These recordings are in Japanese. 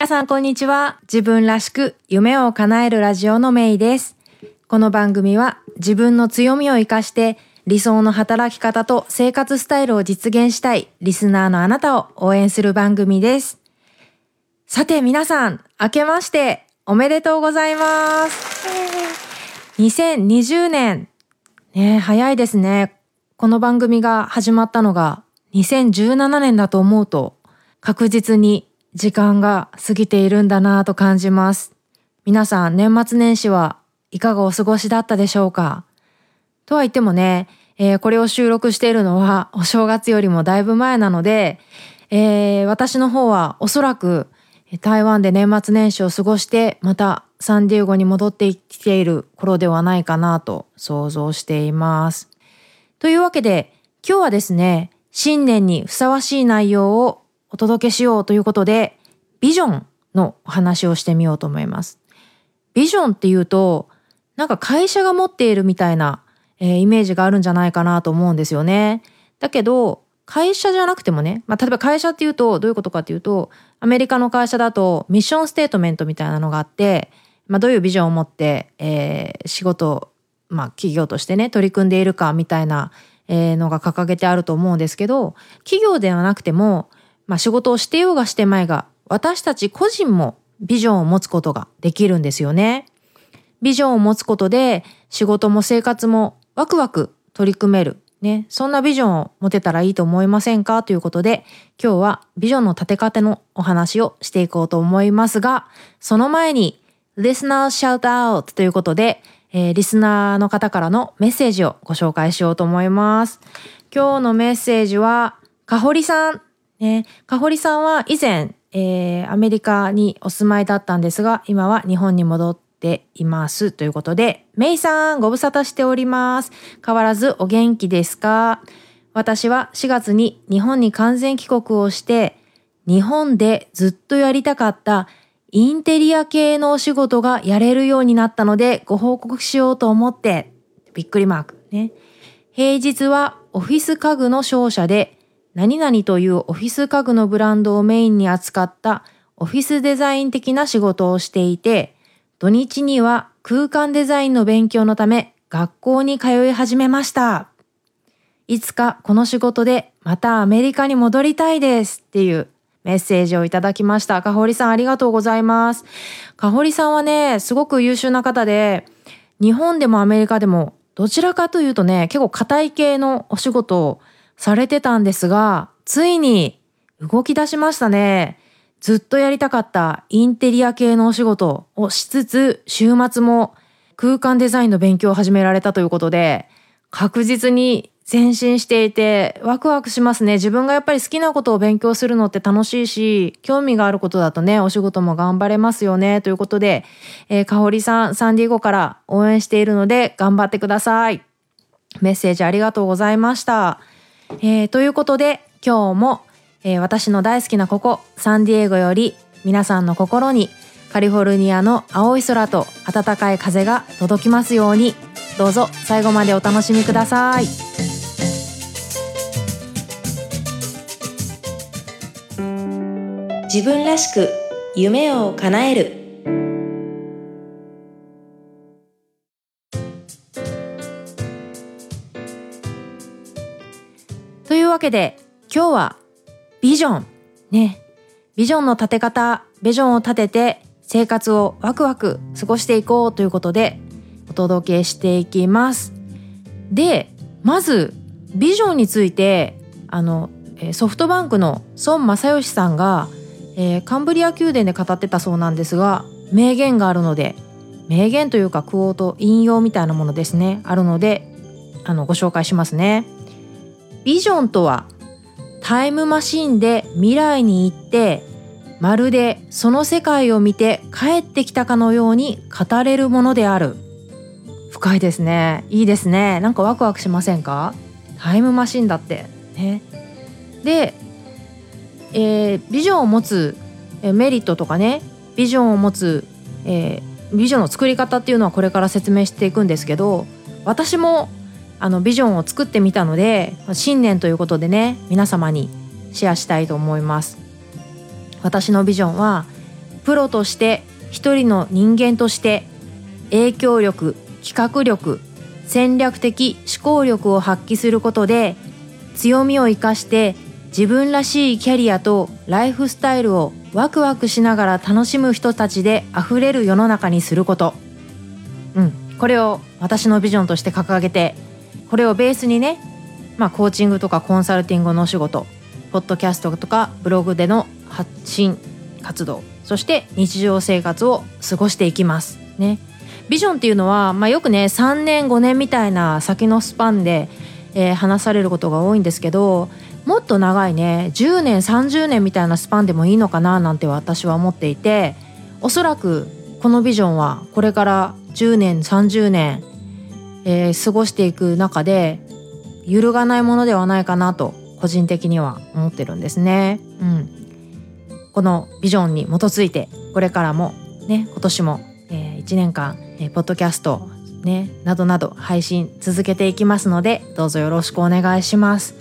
皆さんこんにちは。自分らしく夢を叶えるラジオのメイです。この番組は自分の強みを活かして理想の働き方と生活スタイルを実現したいリスナーのあなたを応援する番組です。さて皆さん、明けましておめでとうございます。2020年。ね早いですね。この番組が始まったのが2017年だと思うと確実に時間が過ぎているんだなぁと感じます。皆さん年末年始はいかがお過ごしだったでしょうか？とは言ってもね、えー、これを収録しているのはお正月よりもだいぶ前なので、えー、私の方はおそらく台湾で年末年始を過ごしてまたサンディエゴに戻ってきている頃ではないかなと想像しています。というわけで今日はですね、新年にふさわしい内容をお届けしようということで、ビジョンのお話をしてみようと思います。ビジョンっていうと、なんか会社が持っているみたいな、えー、イメージがあるんじゃないかなと思うんですよね。だけど、会社じゃなくてもね、まあ、例えば会社っていうとどういうことかっていうと、アメリカの会社だとミッションステートメントみたいなのがあって、まあ、どういうビジョンを持って、えー、仕事、まあ、企業としてね、取り組んでいるかみたいな、えー、のが掲げてあると思うんですけど、企業ではなくても、まあ仕事をしてようがしてまいが、私たち個人もビジョンを持つことができるんですよね。ビジョンを持つことで仕事も生活もワクワク取り組める。ね、そんなビジョンを持てたらいいと思いませんか？ということで、今日はビジョンの立て方のお話をしていこうと思いますが、その前に、Listener Shout Out ということで、えー、リスナーの方からのメッセージをご紹介しようと思います。今日のメッセージは、かほりさんね、かほりさんは以前、えー、アメリカにお住まいだったんですが、今は日本に戻っていますということで、メイさんご無沙汰しております。変わらずお元気ですか？私は4月に日本に完全帰国をして、日本でずっとやりたかったインテリア系のお仕事がやれるようになったのでご報告しようと思って、びっくりマークね。平日はオフィス家具の商社で何々というオフィス家具のブランドをメインに扱ったオフィスデザイン的な仕事をしていて、土日には空間デザインの勉強のため学校に通い始めました。いつかこの仕事でまたアメリカに戻りたいですっていうメッセージをいただきました。かほりさんありがとうございます。かほりさんはね、すごく優秀な方で、日本でもアメリカでもどちらかというとね、結構硬い系のお仕事をされてたんですが、ついに動き出しましたね。ずっとやりたかったインテリア系のお仕事をしつつ、週末も空間デザインの勉強を始められたということで、確実に前進していてワクワクしますね。自分がやっぱり好きなことを勉強するのって楽しいし、興味があることだとね、お仕事も頑張れますよね。ということで、えー、かほりさん、サンディエゴから応援しているので頑張ってください。メッセージありがとうございました。えー、ということで今日も、えー、私の大好きなここサンディエゴより皆さんの心にカリフォルニアの青い空と暖かい風が届きますように。どうぞ最後までお楽しみください。自分らしく夢を叶える。けで今日はビジョン。ね。ビジョンの立て方ビジョンを立てて生活をワクワク過ごしていこうということでお届けしていきます。でまずビジョンについてあのソフトバンクの孫正義さんが、えー、カンブリア宮殿で語ってたそうなんですが名言があるので名言というかクオート引用みたいなものですね。あるのであのご紹介しますね。ビジョンとはタイムマシンで未来に行ってまるでその世界を見て帰ってきたかのように語れるものである。深いですね。いいですね。なんかワクワクしませんか？タイムマシンだって。ね。で、えー、ビジョンを持つメリットとかね。ビジョンを持つ、えー、ビジョンの作り方っていうのはこれから説明していくんですけど私もあのビジョンを作ってみたので新年ということでね皆様にシェアしたいと思います。私のビジョンはプロとして一人の人間として影響力企画力戦略的思考力を発揮することで強みを生かして自分らしいキャリアとライフスタイルをワクワクしながら楽しむ人たちで溢れる世の中にすること。うん。これを私のビジョンとして掲げてこれをベースにねまあコーチングとかコンサルティングのお仕事ポッドキャストとかブログでの発信活動そして日常生活を過ごしていきます。ね。ビジョンっていうのは、まあ、よくね3年5年みたいな先のスパンで、えー、話されることが多いんですけどもっと長いね10年30年みたいなスパンでもいいのかななんて私は思っていておそらくこのビジョンはこれから10年30年、えー、過ごしていく中で揺るがないものではないかなと個人的には思ってるんですね。うん、このビジョンに基づいてこれからもね今年も、えー、1年間、えー、ポッドキャストねなどなど配信続けていきますのでどうぞよろしくお願いします。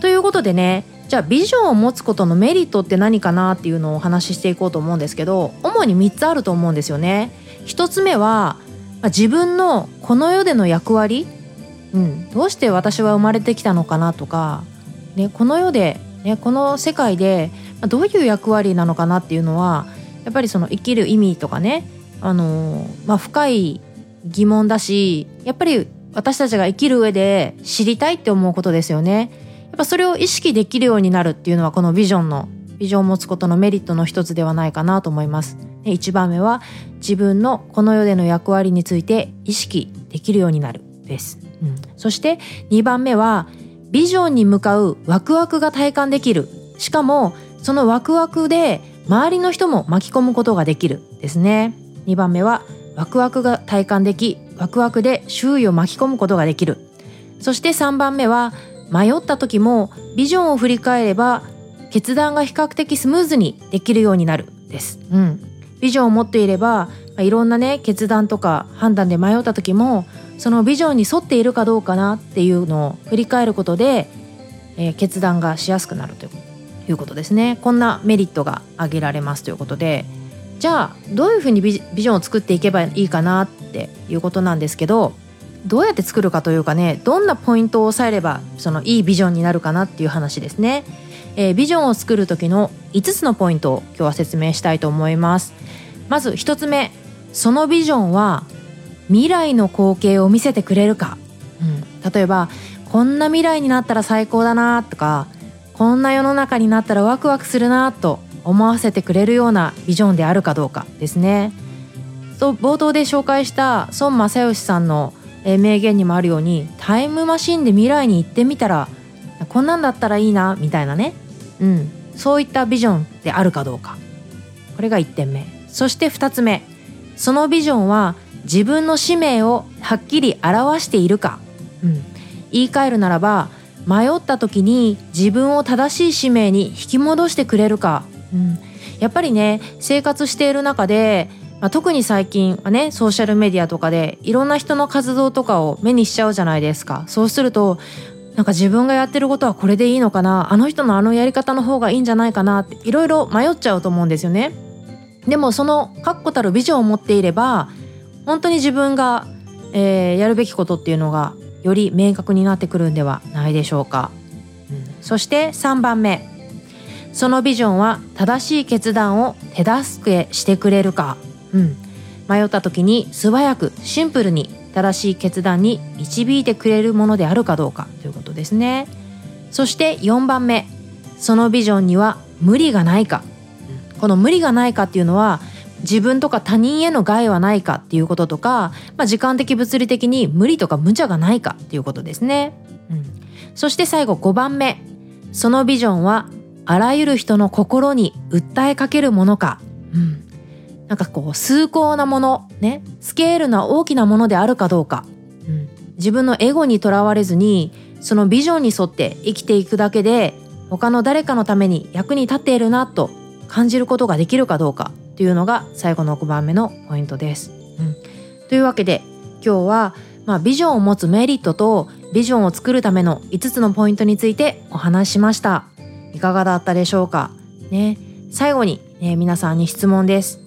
ということでねじゃあビジョンを持つことのメリットって何かなっていうのをお話ししていこうと思うんですけど主に3つあると思うんですよね。1つ目は自分のこの世での役割、うん、どうして私は生まれてきたのかなとか、ね、この世で、ね、この世界でどういう役割なのかなっていうのはやっぱりその生きる意味とかね、あのまあ、深い疑問だしやっぱり私たちが生きる上で知りたいって思うことですよね。やっぱそれを意識できるようになるっていうのはこのビジョンのビジョンを持つことのメリットの一つではないかなと思います。1番目は自分のこの世での役割について意識できるようになるです。うん、そして2番目はビジョンに向かうワクワクが体感できる。しかもそのワクワクで周りの人も巻き込むことができるですね。2番目はワクワクが体感できワクワクで周囲を巻き込むことができる。そして3番目は迷った時もビジョンを振り返れば決断が比較的スムーズにできるようになるです。うん。ビジョンを持っていれば、まあ、いろんなね決断とか判断で迷った時もそのビジョンに沿っているかどうかなっていうのを振り返ることで、えー、決断がしやすくなるということですね。こんなメリットが挙げられますということで。じゃあどういうふうにビジョンを作っていけばいいかなっていうことなんですけどどうやって作るかというかねどんなポイントを押さえればそのいいビジョンになるかなっていう話ですね。えー、ビジョンを作る時の5つのポイントを今日は説明したいと思います。まず1つ目そのビジョンは未来の光景を見せてくれるか、うん、例えばこんな未来になったら最高だなとかこんな世の中になったらワクワクするなと思わせてくれるようなビジョンであるかどうかですね。と冒頭で紹介した孫正義さんの名言にもあるようにタイムマシンで未来に行ってみたらこんなんだったらいいなみたいなね、うん、そういったビジョンであるかどうか。これが1点目そして2つ目。そのビジョンは自分の使命をはっきり表しているか、うん、言い換えるならば迷った時に自分を正しい使命に引き戻してくれるか、うん、やっぱりね生活している中で、まあ、特に最近はねソーシャルメディアとかでいろんな人の活動とかを目にしちゃうじゃないですか。そうするとなんか自分がやってることはこれでいいのかな。あの人のあのやり方の方がいいんじゃないかなっていろいろ迷っちゃうと思うんですよね。でもその確固たるビジョンを持っていれば本当に自分が、えー、やるべきことっていうのがより明確になってくるんではないでしょうか。うん、そして3番目。そのビジョンは正しい決断を手助けしてくれるか、うん、迷った時に素早くシンプルに正しい決断に導いてくれるものであるかどうか。ということですね。そして4番目。そのビジョンには無理がないか。この無理がないかっていうのは自分とか他人への害はないかっていうこととか、まあ、時間的物理的に無理とか無茶がないかっていうことですね、うん、そして最後5番目。そのビジョンはあらゆる人の心に訴えかけるものか、うん、なんかこう崇高なもの。ね。スケールな大きなものであるかどうか、うん、自分のエゴにとらわれずにそのビジョンに沿って生きていくだけで他の誰かのために役に立っているなと感じることができるかどうかというのが最後の5番目のポイントです。うん、というわけで今日は、まあ、ビジョンを持つメリットとビジョンを作るための5つのポイントについてお話ししました。いかがだったでしょうか？ね最後にね、皆さんに質問です。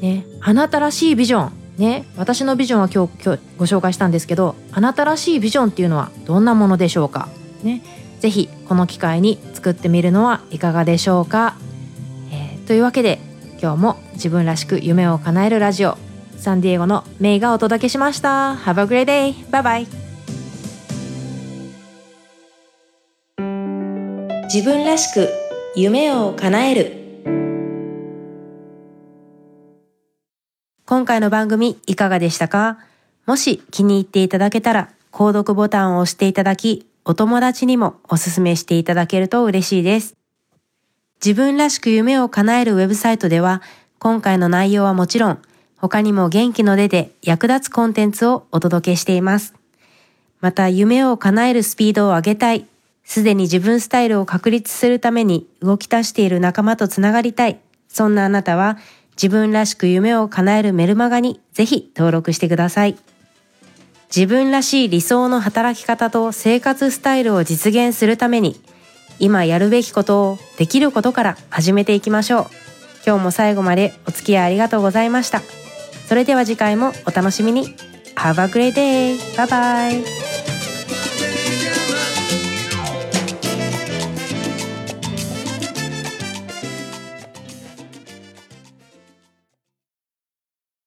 ね、あなたらしいビジョン。ね、私のビジョンは今日今日ご紹介したんですけど、あなたらしいビジョンっていうのはどんなものでしょうか？ね、ぜひこの機会に作ってみるのはいかがでしょうか？というわけで今日も自分らしく夢を叶えるラジオサンディエゴのメイがお届けしました。Have a great day! バイバイ自分らしく夢を叶える今回の番組いかがでしたか？もし気に入っていただけたら購読ボタンを押していただきお友達にもおすすめしていただけると嬉しいです。自分らしく夢を叶えるウェブサイトでは今回の内容はもちろん他にも元気の出で役立つコンテンツをお届けしています。また夢を叶えるスピードを上げたいすでに自分スタイルを確立するために動き出している仲間とつながりたい。そんなあなたは自分らしく夢を叶えるメルマガにぜひ登録してください。自分らしい理想の働き方と生活スタイルを実現するために今やるべきことをできることから始めていきましょう。今日も最後までお付き合いありがとうございました。それでは次回もお楽しみに。Have a great day! Bye bye!